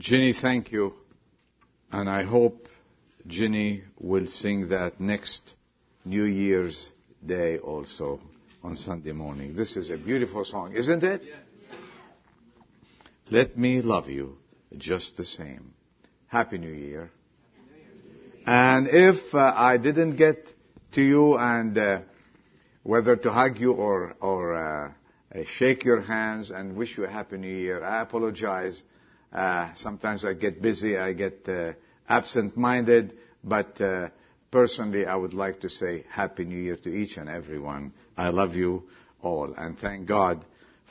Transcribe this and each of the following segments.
Ginny, thank you. And I hope Ginny will sing that next New Year's Day also on Sunday morning. This is a beautiful song, isn't it? Let me love you just the same. Happy New Year. And if uh, I didn't get to you and uh, whether to hug you or, or uh shake your hands and wish you a Happy New Year, I apologize. Uh, sometimes I get busy, I get uh, absent-minded, but personally I would like to say Happy New Year to each and every one. I love you all and thank God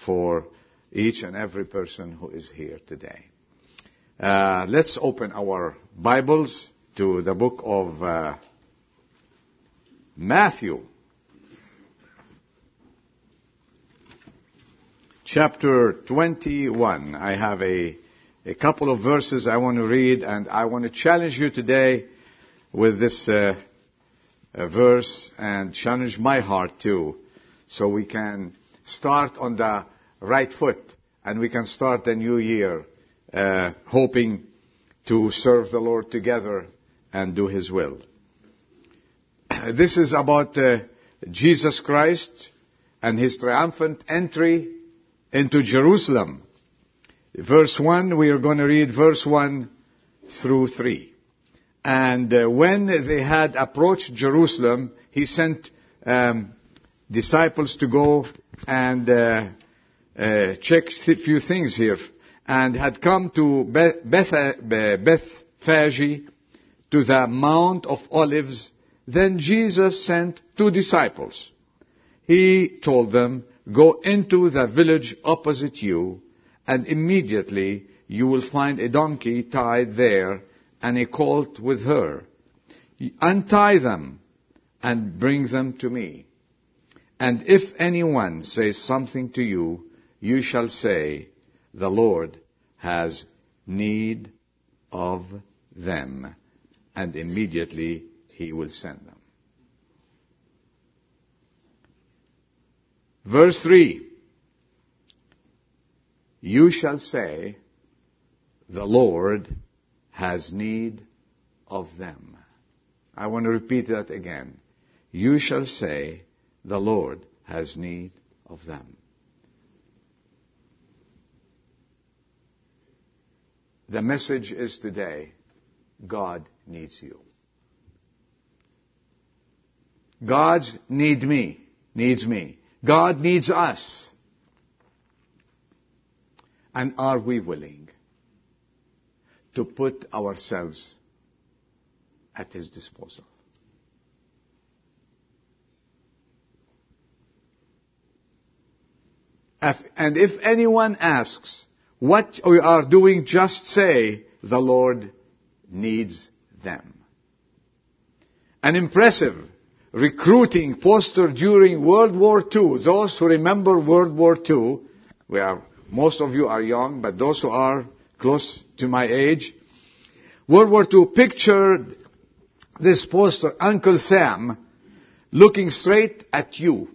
for each and every person who is here today. Uh, let's open our Bibles to the book of uh, Matthew, chapter 21. I have a, a couple of verses I want to read, and I want to challenge you today with this uh, verse and challenge my heart too, so we can start on the right foot and we can start the new year uh, hoping to serve the Lord together and do His will. This is about uh, Jesus Christ and His triumphant entry into Jerusalem. Verse 1, we are going to read verse 1 through 3. And uh, when they had approached Jerusalem, He sent um, disciples to go and uh, uh, check a few things here and had come to Bethphage to the Mount of Olives, then Jesus sent two disciples. He told them, go into the village opposite you, and immediately you will find a donkey tied there and a colt with her. Untie them and bring them to me. And if anyone says something to you, you shall say, the Lord has need of them, and immediately he will send them. Verse 3 You shall say, The Lord has need of them. I want to repeat that again. You shall say, The Lord has need of them. The message is today, God needs you. God need me, needs me. God needs us. And are we willing to put ourselves at His disposal? And if anyone asks, what we are doing, just say, the Lord needs them. An impressive recruiting poster during World War II. Those who remember World War II, we are, most of you are young, but those who are close to my age, World War II pictured this poster, Uncle Sam, looking straight at you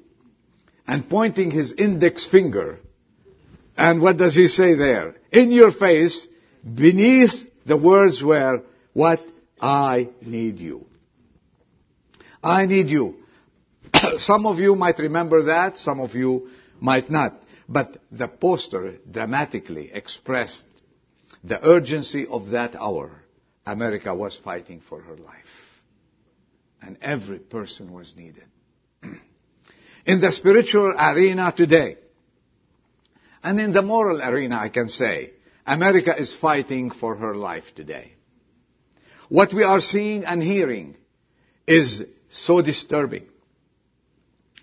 and pointing his index finger and what does he say there? In your face, beneath the words were, what? I need you. I need you. some of you might remember that, some of you might not. But the poster dramatically expressed the urgency of that hour. America was fighting for her life. And every person was needed. In the spiritual arena today, and in the moral arena, I can say, America is fighting for her life today. What we are seeing and hearing is so disturbing.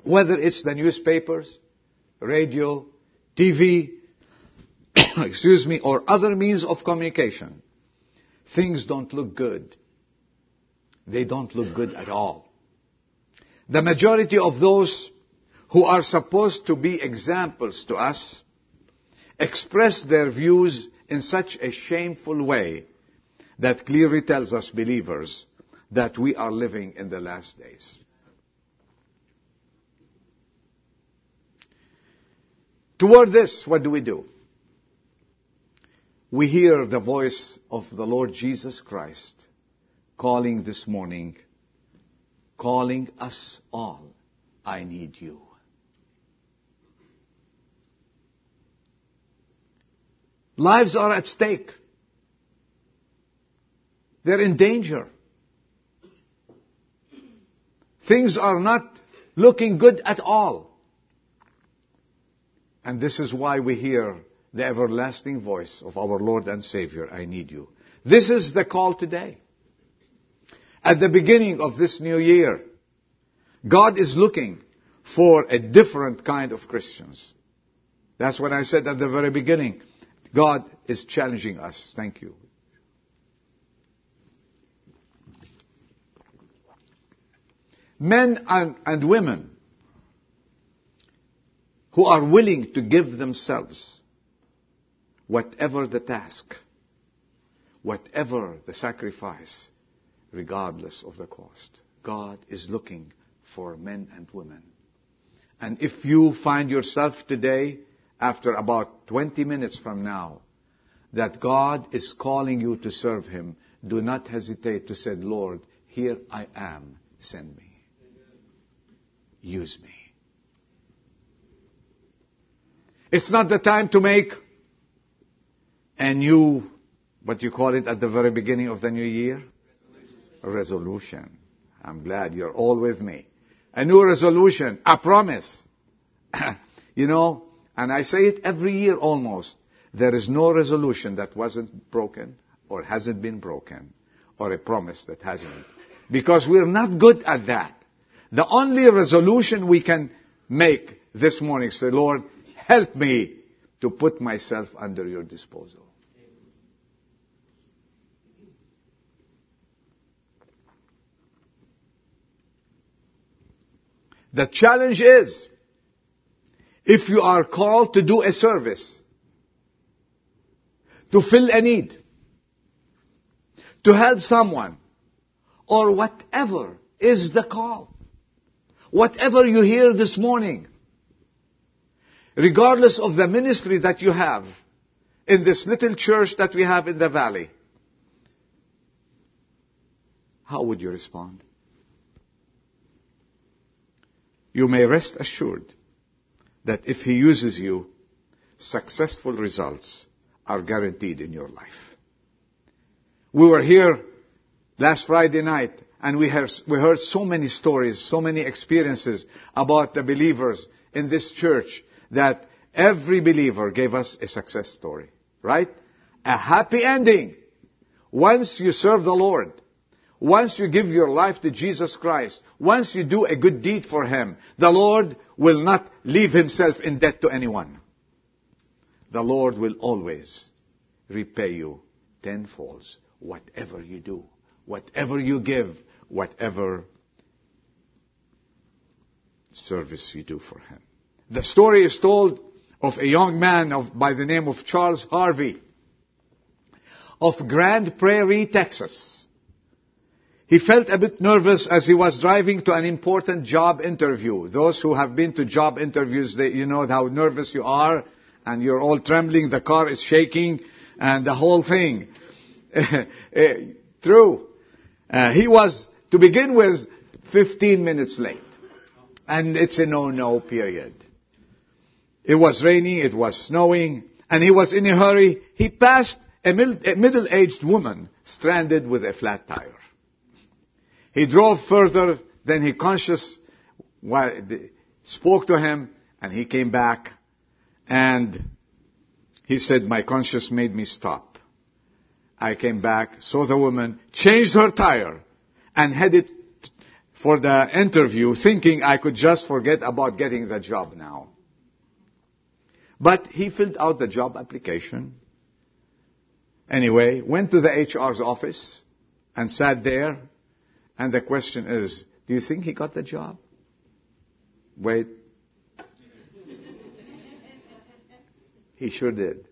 Whether it's the newspapers, radio, TV, excuse me, or other means of communication, things don't look good. They don't look good at all. The majority of those who are supposed to be examples to us express their views in such a shameful way that clearly tells us believers that we are living in the last days. Toward this, what do we do? we hear the voice of the Lord Jesus Christ calling this morning, calling us all, I need you. Lives are at stake. They're in danger. Things are not looking good at all. And this is why we hear the everlasting voice of our Lord and Savior, I need you. This is the call today. At the beginning of this new year, God is looking for a different kind of Christians. That's what I said at the very beginning. God is challenging us. Thank you. Men and, and women who are willing to give themselves whatever the task, whatever the sacrifice, regardless of the cost. God is looking for men and women. And if you find yourself today, after about 20 minutes from now, that God is calling you to serve Him, do not hesitate to say, Lord, here I am, send me. Use me. It's not the time to make a new, what you call it at the very beginning of the new year? A resolution. I'm glad you're all with me. A new resolution, a promise. you know, and I say it every year almost. There is no resolution that wasn't broken or hasn't been broken or a promise that hasn't. Because we're not good at that. The only resolution we can make this morning say, Lord, help me to put myself under your disposal. The challenge is, if you are called to do a service, to fill a need, to help someone, or whatever is the call. Whatever you hear this morning, regardless of the ministry that you have in this little church that we have in the valley, how would you respond? You may rest assured that if He uses you, successful results are guaranteed in your life. We were here last Friday night and we heard, we heard so many stories, so many experiences about the believers in this church that every believer gave us a success story. Right? A happy ending. Once you serve the Lord, once you give your life to Jesus Christ, once you do a good deed for Him, the Lord will not leave Himself in debt to anyone. The Lord will always repay you tenfold, whatever you do, whatever you give, whatever service you do for him. The story is told of a young man of, by the name of Charles Harvey of Grand Prairie, Texas. He felt a bit nervous as he was driving to an important job interview. Those who have been to job interviews, they, you know how nervous you are and you're all trembling, the car is shaking and the whole thing. Eh, true. Uh, he was to begin with, 15 minutes late. And it's a no-no period. It was raining, it was snowing, and he was in a hurry. He passed a middle-aged woman stranded with a flat tire. He drove further, then he conscious spoke to him, and he came back, and he said, my conscience made me stop. I came back, saw the woman, changed her tire, and headed for the interview thinking I could just forget about getting the job now. But he filled out the job application. Anyway, went to the HR's office and sat there. And the question is, do you think he got the job? Wait. he sure did.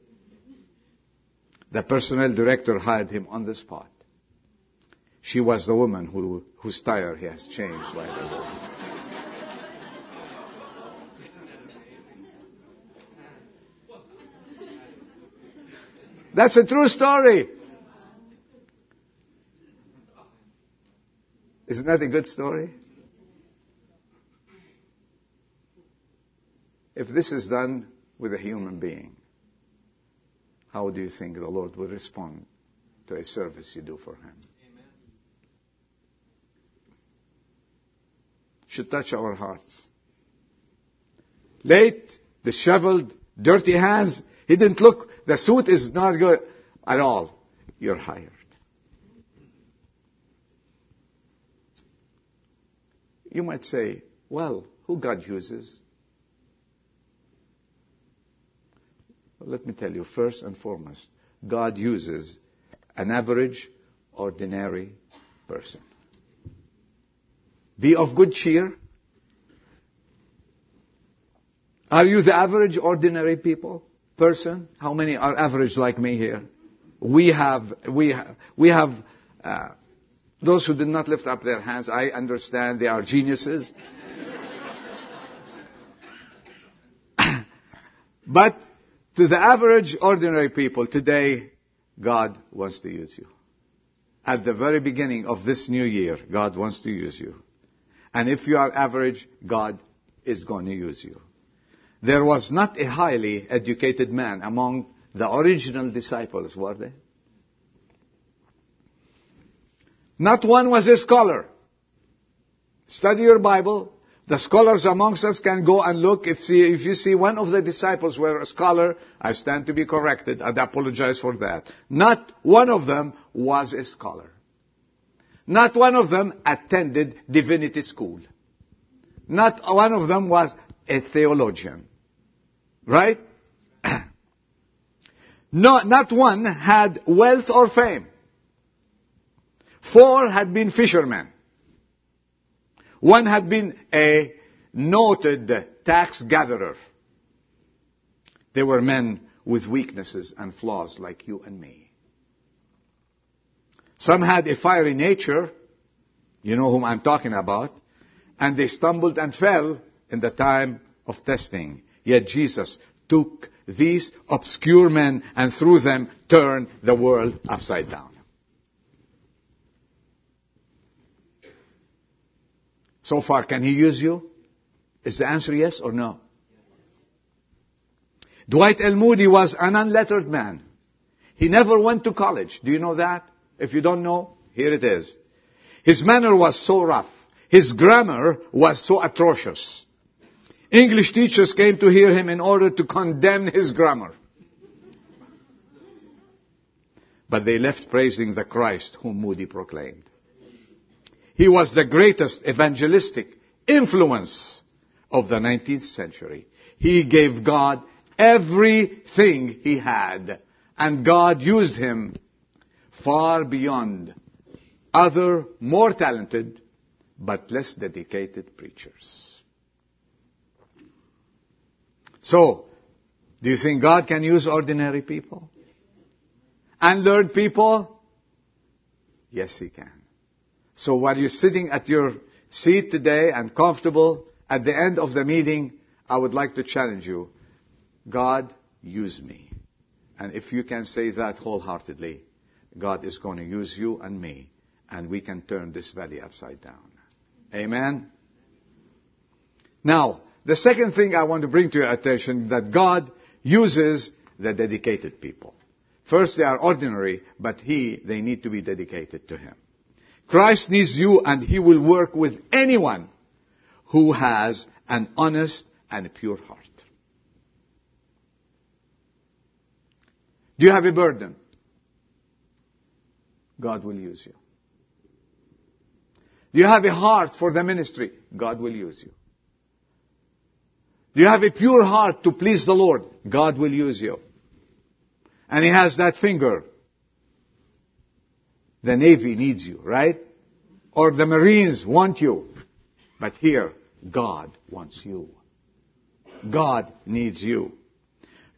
The personnel director hired him on the spot. She was the woman who, whose tire he has changed the That's a true story. Isn't that a good story? If this is done with a human being, how do you think the Lord will respond to a service you do for Him? Amen. Should touch our hearts. Late, disheveled, dirty hands. He didn't look. The suit is not good at all. You're hired. You might say, well, who God uses? Well, let me tell you, first and foremost, God uses an average, ordinary person. Be of good cheer. Are you the average, ordinary people, person? How many are average like me here? We have, we have, we have, uh, those who did not lift up their hands, I understand they are geniuses. but to the average, ordinary people today, God wants to use you. At the very beginning of this new year, God wants to use you. And if you are average, God is going to use you. There was not a highly educated man among the original disciples, were there? Not one was a scholar. Study your Bible. The scholars amongst us can go and look. If, see, if you see one of the disciples were a scholar, I stand to be corrected. I apologize for that. Not one of them was a scholar. Not one of them attended divinity school. Not one of them was a theologian. Right? no, not one had wealth or fame. Four had been fishermen. One had been a noted tax gatherer. They were men with weaknesses and flaws like you and me. Some had a fiery nature. You know whom I'm talking about. And they stumbled and fell in the time of testing. Yet Jesus took these obscure men and through them turned the world upside down. So far, can he use you? Is the answer yes or no? Dwight L. Moody was an unlettered man. He never went to college. Do you know that? If you don't know, here it is. His manner was so rough. His grammar was so atrocious. English teachers came to hear him in order to condemn his grammar. But they left praising the Christ whom Moody proclaimed. He was the greatest evangelistic influence of the 19th century. He gave God everything he had, and God used him far beyond other more talented but less dedicated preachers. So, do you think God can use ordinary people? Unlearned people? Yes, He can. So while you're sitting at your seat today and comfortable, at the end of the meeting, I would like to challenge you. God, use me. And if you can say that wholeheartedly, God is going to use you and me, and we can turn this valley upside down. Amen? Now, the second thing I want to bring to your attention that God uses the dedicated people. First, they are ordinary, but He, they need to be dedicated to Him. Christ needs you and He will work with anyone who has an honest and pure heart. Do you have a burden? God will use you. Do you have a heart for the ministry? God will use you. Do you have a pure heart to please the Lord? God will use you. And He has that finger the Navy needs you, right? Or the Marines want you. But here, God wants you. God needs you.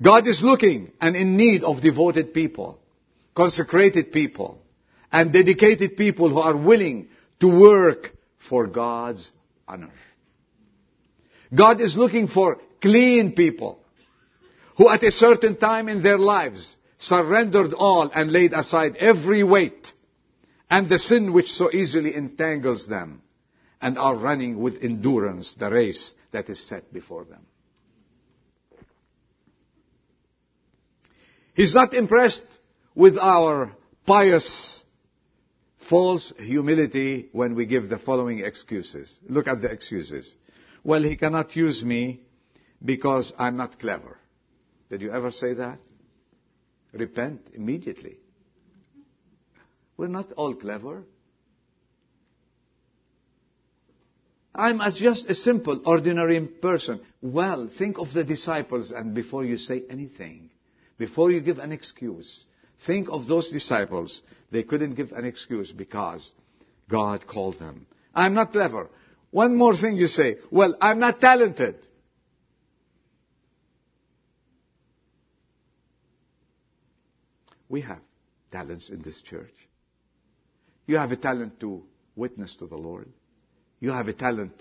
God is looking and in need of devoted people, consecrated people, and dedicated people who are willing to work for God's honor. God is looking for clean people who at a certain time in their lives surrendered all and laid aside every weight and the sin which so easily entangles them and are running with endurance the race that is set before them. He's not impressed with our pious false humility when we give the following excuses. Look at the excuses. Well, he cannot use me because I'm not clever. Did you ever say that? Repent immediately. We're not all clever. I'm as just a simple, ordinary person. Well, think of the disciples and before you say anything, before you give an excuse, think of those disciples. They couldn't give an excuse because God called them. I'm not clever. One more thing you say, well, I'm not talented. We have talents in this church. You have a talent to witness to the Lord. You have a talent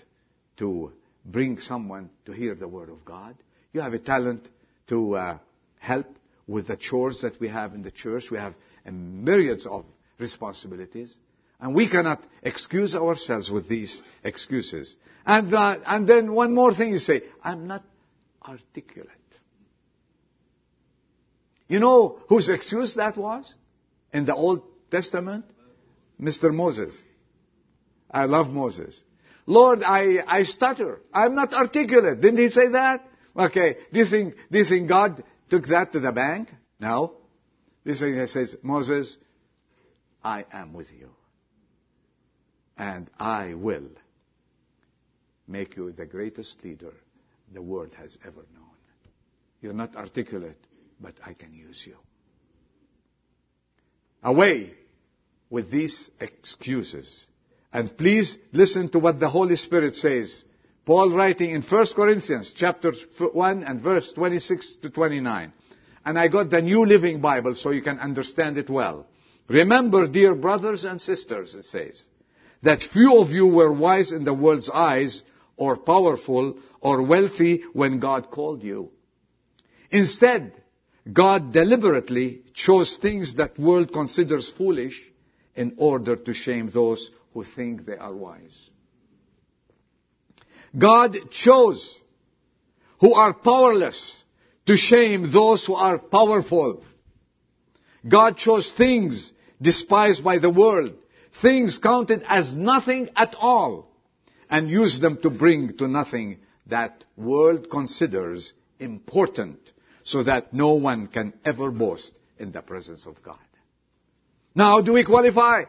to bring someone to hear the Word of God. You have a talent to uh, help with the chores that we have in the church. We have myriads of responsibilities. And we cannot excuse ourselves with these excuses. And, uh, and then one more thing you say, I'm not articulate. You know whose excuse that was in the Old Testament? Mr. Moses. I love Moses. Lord, I, I stutter. I'm not articulate. Didn't he say that? Okay. Do you think, do you think God took that to the bank? No. This thing says, Moses, I am with you. And I will make you the greatest leader the world has ever known. You're not articulate but I can use you. Away with these excuses. And please listen to what the Holy Spirit says. Paul writing in 1 Corinthians chapter 1 and verse 26 to 29. And I got the New Living Bible so you can understand it well. Remember, dear brothers and sisters, it says, that few of you were wise in the world's eyes, or powerful, or wealthy when God called you. Instead, God deliberately chose things that world considers foolish in order to shame those who think they are wise. God chose who are powerless to shame those who are powerful. God chose things despised by the world, things counted as nothing at all, and use them to bring to nothing that world considers important so that no one can ever boast in the presence of God. Now, do we qualify?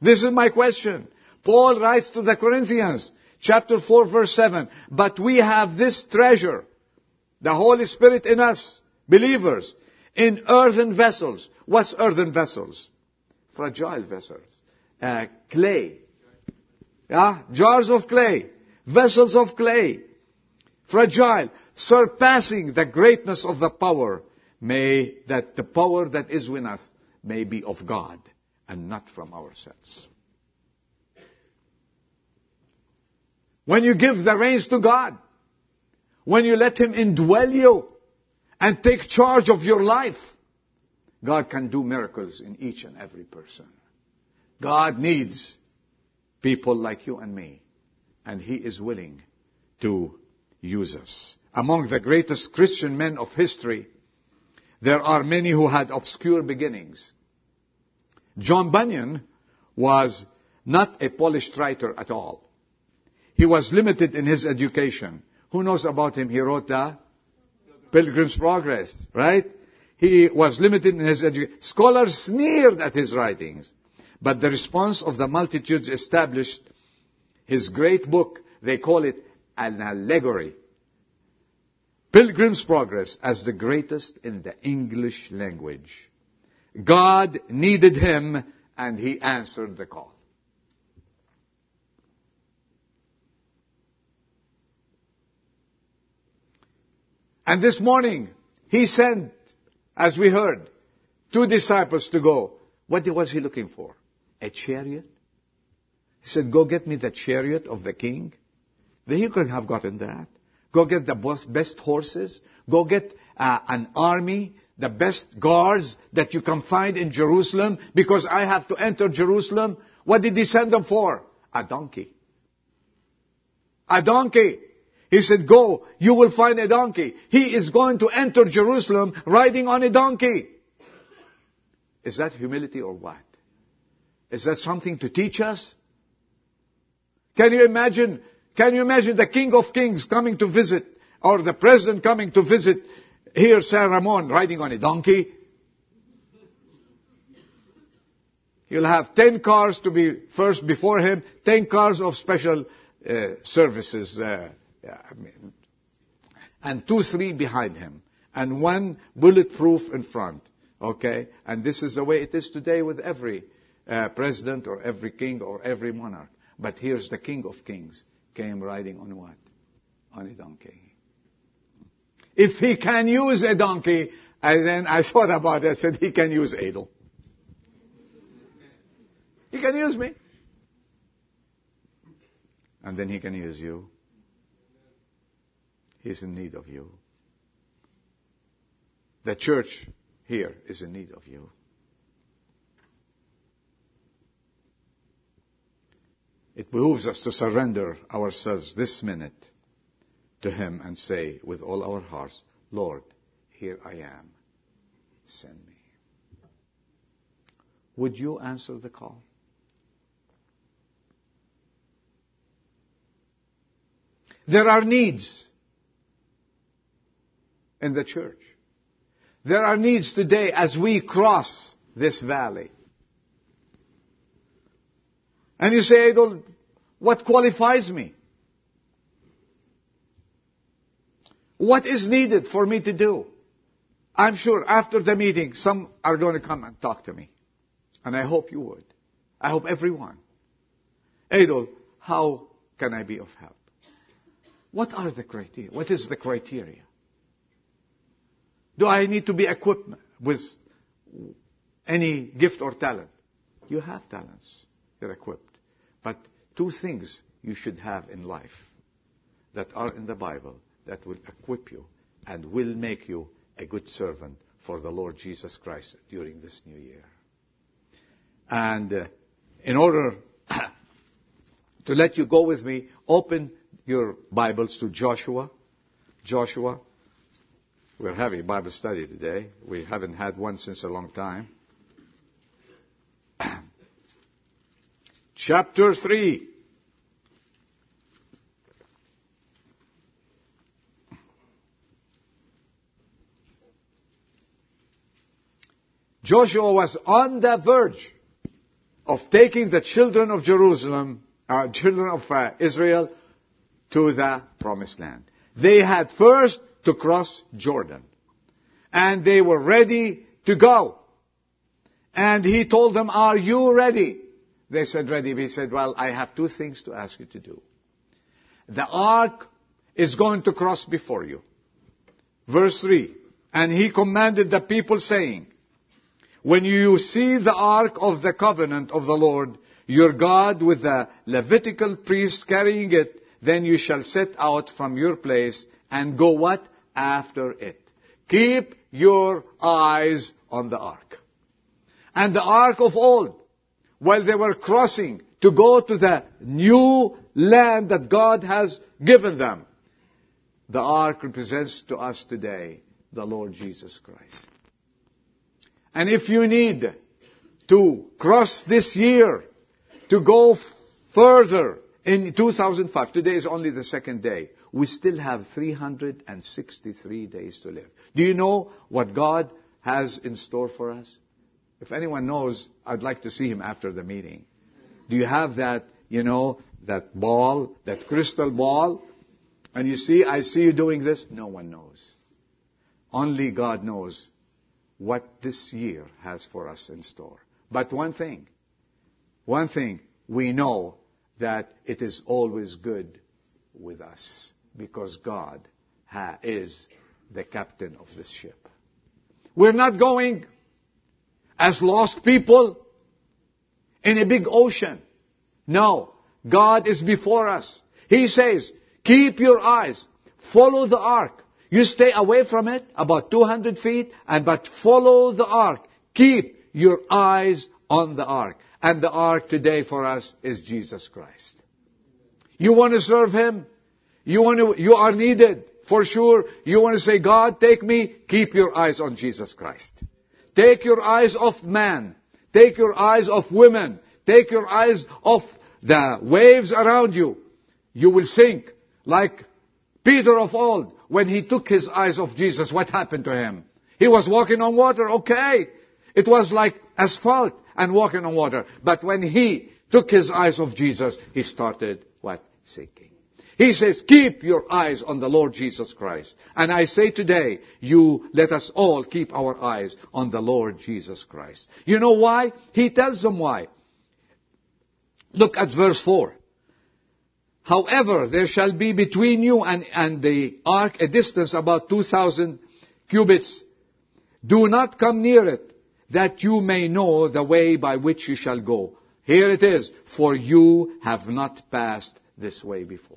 This is my question. Paul writes to the Corinthians, chapter 4 verse 7, but we have this treasure, the Holy Spirit in us, believers, in earthen vessels. What's earthen vessels? Fragile vessels. Uh, clay. Yeah? Jars of clay. Vessels of clay fragile, surpassing the greatness of the power, may that the power that is within us may be of God and not from ourselves. When you give the reins to God, when you let Him indwell you and take charge of your life, God can do miracles in each and every person. God needs people like you and me, and He is willing to use us. Among the greatest Christian men of history, there are many who had obscure beginnings. John Bunyan was not a polished writer at all. He was limited in his education. Who knows about him? He wrote the Pilgrim's Progress, right? He was limited in his education. Scholars sneered at his writings. But the response of the multitudes established his great book. They call it an allegory. Pilgrim's Progress as the greatest in the English language. God needed him and he answered the call. And this morning, he sent, as we heard, two disciples to go. What was he looking for? A chariot? He said, go get me the chariot of the king. Then he could have gotten that. Go get the best horses. Go get uh, an army, the best guards that you can find in Jerusalem because I have to enter Jerusalem. What did he send them for? A donkey. A donkey. He said, go, you will find a donkey. He is going to enter Jerusalem riding on a donkey. Is that humility or what? Is that something to teach us? Can you imagine, can you imagine the King of Kings coming to visit, or the President coming to visit here San Ramon riding on a donkey? He'll have ten cars to be first before him, ten cars of special uh, services, uh, and two, three behind him, and one bulletproof in front. Okay, and this is the way it is today with every uh, president or every king or every monarch. But here's the King of Kings came riding on what? On a donkey. If he can use a donkey, and then I thought about it, I said he can use Adel. He can use me. And then he can use you. He's in need of you. The church here is in need of you. It behooves us to surrender ourselves this minute to Him and say with all our hearts, Lord, here I am. Send me. Would you answer the call? There are needs in the church. There are needs today as we cross this valley. And you say, Adol, what qualifies me? What is needed for me to do? I'm sure after the meeting, some are going to come and talk to me. And I hope you would. I hope everyone. Adol, how can I be of help? What are the criteria? What is the criteria? Do I need to be equipped with any gift or talent? You have talents. You're equipped. But two things you should have in life that are in the Bible that will equip you and will make you a good servant for the Lord Jesus Christ during this new year. And uh, in order to let you go with me, open your Bibles to Joshua. Joshua. We're having Bible study today. We haven't had one since a long time. Chapter 3. Joshua was on the verge of taking the children of Jerusalem, uh, children of uh, Israel, to the promised land. They had first to cross Jordan. And they were ready to go. And he told them, are you ready? They said, ready. He said, well, I have two things to ask you to do. The ark is going to cross before you. Verse 3. And he commanded the people saying, when you see the ark of the covenant of the Lord, your God with the Levitical priest carrying it, then you shall set out from your place and go what? After it. Keep your eyes on the ark. And the ark of old, while they were crossing to go to the new land that God has given them, the ark represents to us today the Lord Jesus Christ. And if you need to cross this year, to go further in 2005, today is only the second day, we still have 363 days to live. Do you know what God has in store for us? If anyone knows, I'd like to see him after the meeting. Do you have that, you know, that ball, that crystal ball? And you see, I see you doing this. No one knows. Only God knows what this year has for us in store. But one thing, one thing, we know that it is always good with us because God ha- is the captain of this ship. We're not going as lost people in a big ocean. No, God is before us. He says, keep your eyes, follow the ark. You stay away from it about 200 feet and but follow the ark. Keep your eyes on the ark. And the ark today for us is Jesus Christ. You want to serve Him? You want to, you are needed for sure. You want to say, God, take me. Keep your eyes on Jesus Christ. Take your eyes off man. Take your eyes off women. Take your eyes off the waves around you. You will sink like Peter of old. When he took his eyes off Jesus, what happened to him? He was walking on water, okay. It was like asphalt and walking on water. But when he took his eyes off Jesus, he started what? Sinking. He says, keep your eyes on the Lord Jesus Christ. And I say today, you let us all keep our eyes on the Lord Jesus Christ. You know why? He tells them why. Look at verse 4. However, there shall be between you and, and the ark a distance about 2,000 cubits. Do not come near it, that you may know the way by which you shall go. Here it is, for you have not passed this way before.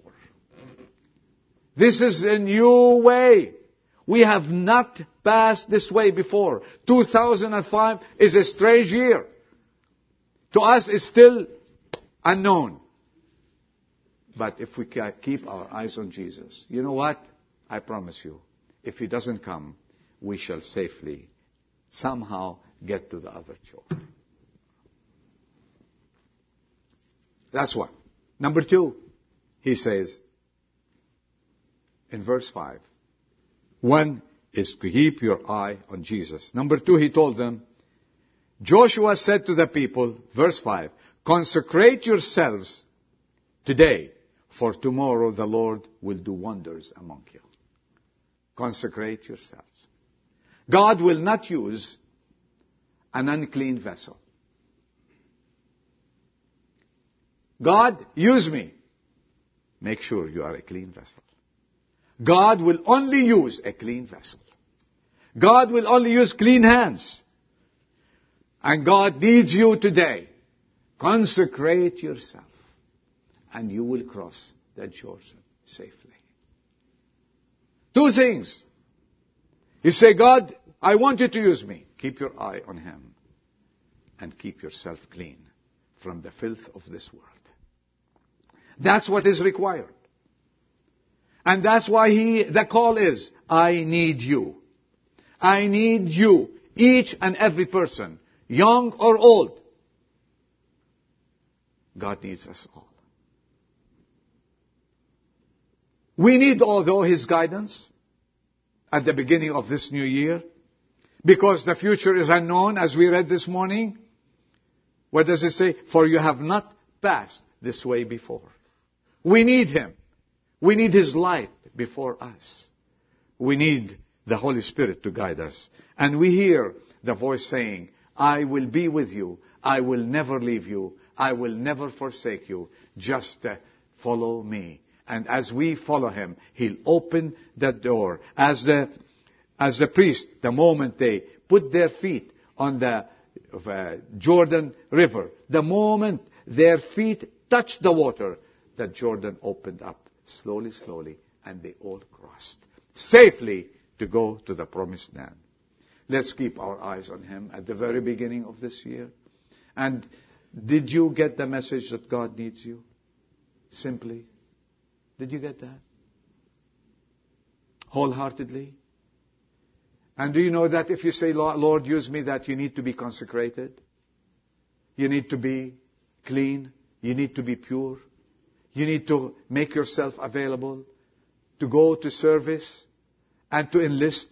This is a new way. We have not passed this way before. 2005 is a strange year. To us, it's still unknown. But if we can keep our eyes on Jesus, you know what? I promise you, if He doesn't come, we shall safely somehow get to the other shore. That's one. Number two, he says, in verse 5. One is to keep your eye on Jesus. Number two, he told them, Joshua said to the people, verse 5, consecrate yourselves today, for tomorrow the Lord will do wonders among you. Consecrate yourselves. God will not use an unclean vessel. God, use me. Make sure you are a clean vessel. God will only use a clean vessel. God will only use clean hands. And God needs you today. Consecrate yourself and you will cross that Jordan safely. Two things. You say, God, I want you to use me. Keep your eye on Him and keep yourself clean from the filth of this world. That's what is required. And that's why he, the call is, I need you. I need you. Each and every person, young or old. God needs us all. We need, although, His guidance at the beginning of this new year, because the future is unknown, as we read this morning. What does it say? For you have not passed this way before. We need Him. We need His light before us. We need the Holy Spirit to guide us. And we hear the voice saying, I will be with you. I will never leave you. I will never forsake you. Just uh, follow me. And as we follow him, he'll open that door. As the, as the priest, the moment they put their feet on the uh, Jordan River, the moment their feet touched the water, that Jordan opened up slowly, slowly, and they all crossed safely to go to the promised land. Let's keep our eyes on Him at the very beginning of this year. And did you get the message that God needs you? Simply. Did you get that? Wholeheartedly? And do you know that if you say, Lord, use me, that you need to be consecrated? You need to be clean. You need to be pure. You need to make yourself available to go to service and to enlist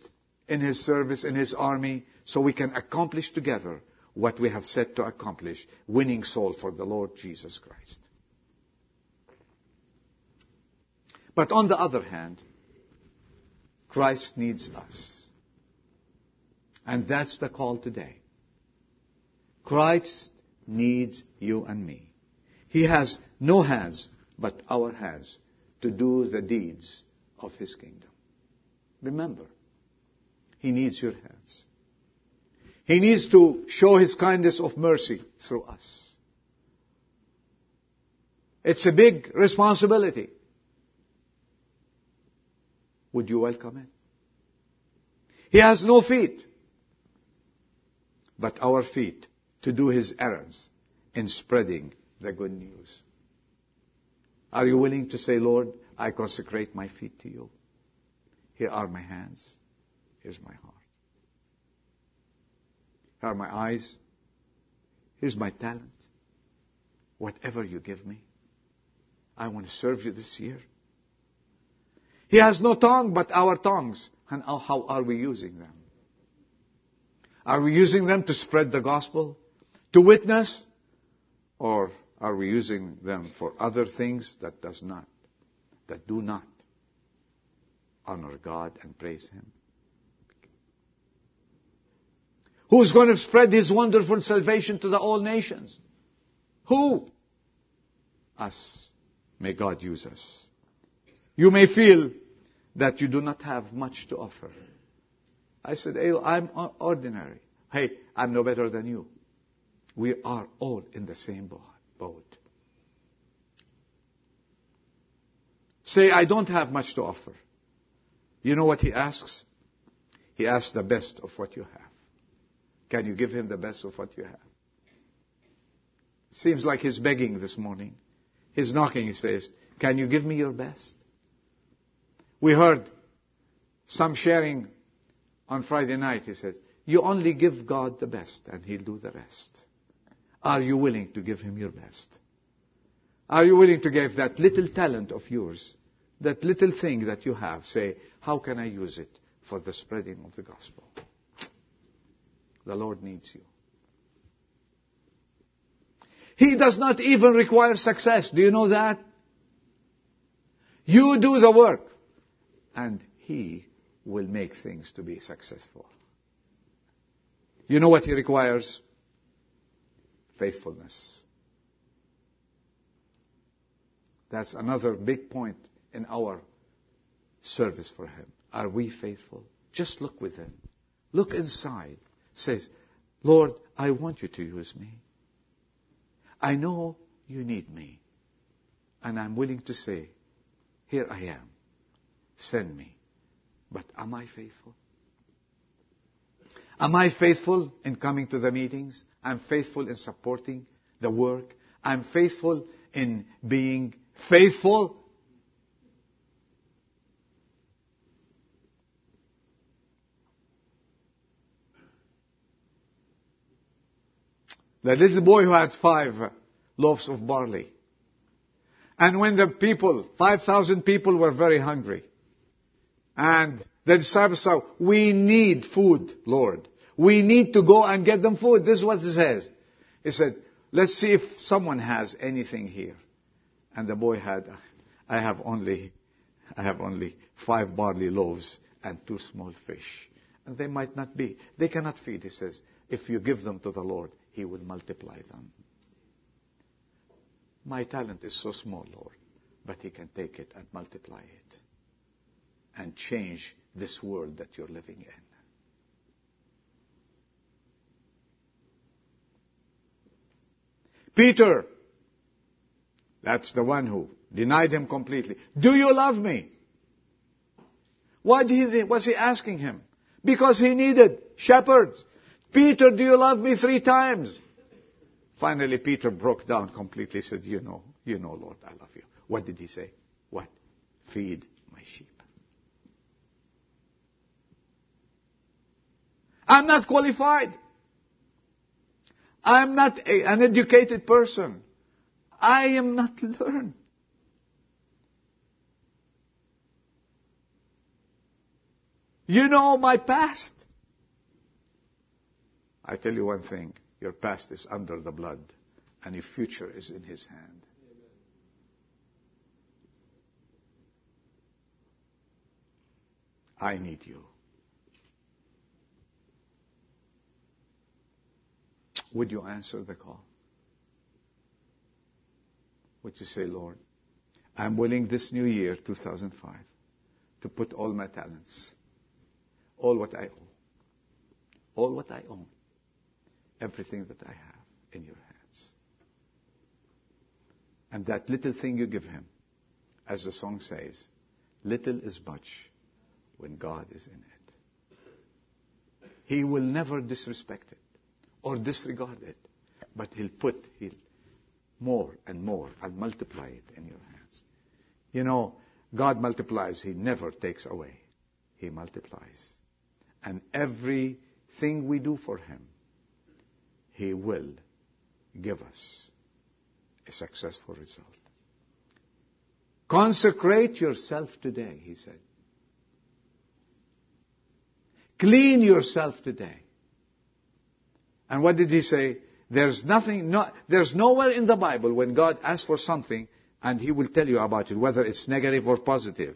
in His service, in His army, so we can accomplish together what we have set to accomplish, winning soul for the Lord Jesus Christ. But on the other hand, Christ needs us. And that's the call today. Christ needs you and me. He has no hands but our hands to do the deeds of His kingdom. Remember, He needs your hands. He needs to show His kindness of mercy through us. It's a big responsibility. Would you welcome it? He has no feet, but our feet to do his errands in spreading the good news. Are you willing to say, Lord, I consecrate my feet to you? Here are my hands. Here's my heart. Here are my eyes. Here's my talent. Whatever you give me, I want to serve you this year. He has no tongue but our tongues. And how are we using them? Are we using them to spread the gospel? To witness? Or are we using them for other things that does not, that do not honor God and praise Him? Who's going to spread His wonderful salvation to the all nations? Who? Us. May God use us. You may feel that you do not have much to offer. I said, hey, I'm ordinary. Hey, I'm no better than you. We are all in the same boat. Say, I don't have much to offer. You know what he asks? He asks the best of what you have. Can you give him the best of what you have? Seems like he's begging this morning. He's knocking, he says, Can you give me your best? We heard some sharing on Friday night. He says, You only give God the best, and He'll do the rest. Are you willing to give Him your best? Are you willing to give that little talent of yours, that little thing that you have, say, How can I use it for the spreading of the gospel? The Lord needs you. He does not even require success. Do you know that? You do the work and He will make things to be successful. You know what He requires? Faithfulness. That's another big point in our service for Him. Are we faithful? Just look within. Look inside. Says, Lord, I want you to use me. I know you need me. And I'm willing to say, here I am. Send me. But am I faithful? Am I faithful in coming to the meetings? I'm faithful in supporting the work. I'm faithful in being faithful. The little boy who had five loaves of barley. And when the people, 5,000 people were very hungry, and the disciples said, we need food, Lord. We need to go and get them food. This is what it says. He said, let's see if someone has anything here. And the boy had, I have only, I have only five barley loaves and two small fish. And they might not be. They cannot feed, he says. If you give them to the Lord, He will multiply them. My talent is so small, Lord, but He can take it and multiply it and change this world that you're living in. Peter, that's the one who denied him completely. Do you love me? He, was he asking him? Because he needed shepherds. Peter, do you love me three times? Finally, Peter broke down completely, said, you know, you know, Lord, I love you. What did he say? What? Feed my sheep. I'm not qualified. I'm not a, an educated person. I am not learned. You know my past. I tell you one thing. Your past is under the blood and your future is in His hand. I need you. Would you answer the call? Would you say, Lord, I'm willing this new year, 2005, to put all my talents, all what I own, all what I own, everything that I have in your hands. And that little thing you give him, as the song says, little is much when God is in it. He will never disrespect it or disregard it. But He'll put He'll more and more and multiply it in your hands. You know, God multiplies. He never takes away. He multiplies. And everything we do for Him, He will give us a successful result. Consecrate yourself today, He said. Clean yourself today. And what did He say? There's nothing, no, there's nowhere in the Bible when God asks for something and He will tell you about it, whether it's negative or positive.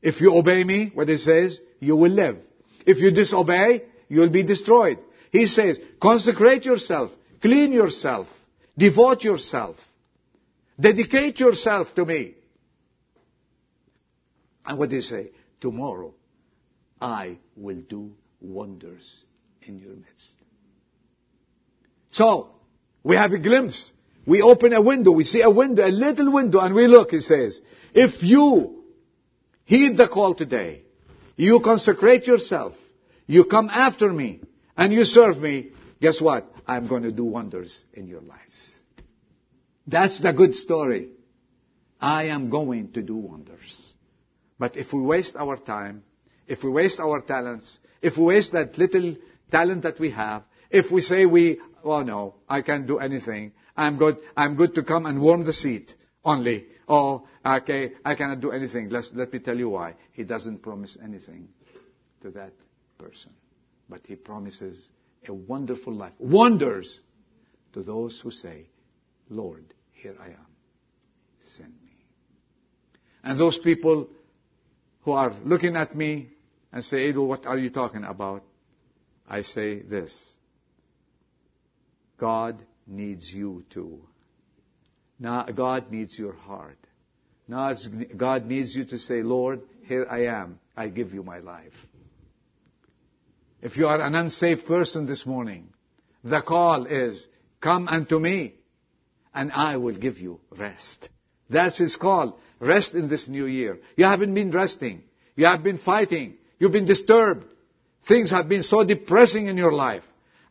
If you obey me, what He says, you will live. If you disobey, you'll be destroyed. He says, consecrate yourself, clean yourself, devote yourself, dedicate yourself to me. And what did He say? Tomorrow, I will do wonders in your midst. So, we have a glimpse. We open a window, we see a window, a little window, and we look, he says, if you heed the call today, you consecrate yourself, you come after me, and you serve me, guess what? I'm going to do wonders in your lives. That's the good story. I am going to do wonders. But if we waste our time, if we waste our talents, if we waste that little talent that we have, if we say we oh no, I can't do anything. I'm good, I'm good to come and warm the seat only. Oh, okay, I cannot do anything. Let's, let me tell you why. He doesn't promise anything to that person. But he promises a wonderful life. Wonders to those who say, Lord, here I am. Send me. And those people who are looking at me and say, Edu, what are you talking about? I say this. God needs you too. Now, God needs your heart. Now, God needs you to say, Lord, here I am. I give you my life. If you are an unsafe person this morning, the call is, come unto me and I will give you rest. That's his call. Rest in this new year. You haven't been resting. You have been fighting. You've been disturbed. Things have been so depressing in your life.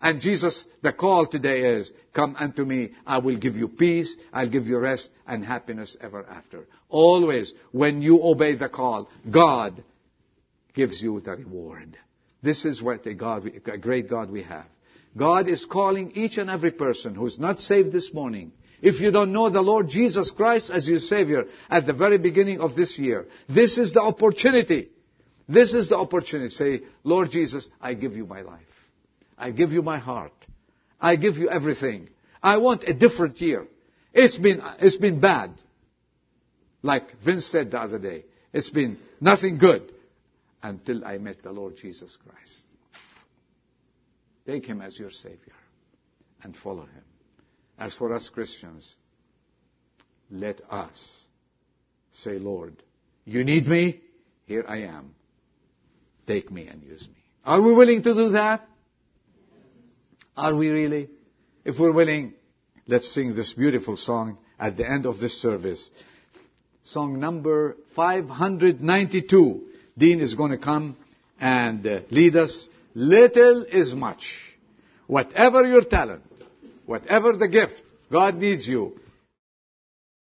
And Jesus, the call today is, come unto me, I will give you peace, I'll give you rest and happiness ever after. Always, when you obey the call, God gives you the reward. This is what a God, a great God we have. God is calling each and every person who's not saved this morning. If you don't know the Lord Jesus Christ as your Savior at the very beginning of this year, this is the opportunity. This is the opportunity. Say, Lord Jesus, I give you my life. I give you my heart. I give you everything. I want a different year. It's been, it's been bad. Like Vince said the other day. It's been nothing good until I met the Lord Jesus Christ. Take Him as your Savior and follow Him. As for us Christians, let us say, Lord, you need me? Here I am. Take me and use me. Are we willing to do that? Are we really? If we're willing, let's sing this beautiful song at the end of this service. Song number 592. Dean is going to come and uh, lead us. Little is much. Whatever your talent, whatever the gift, God needs you.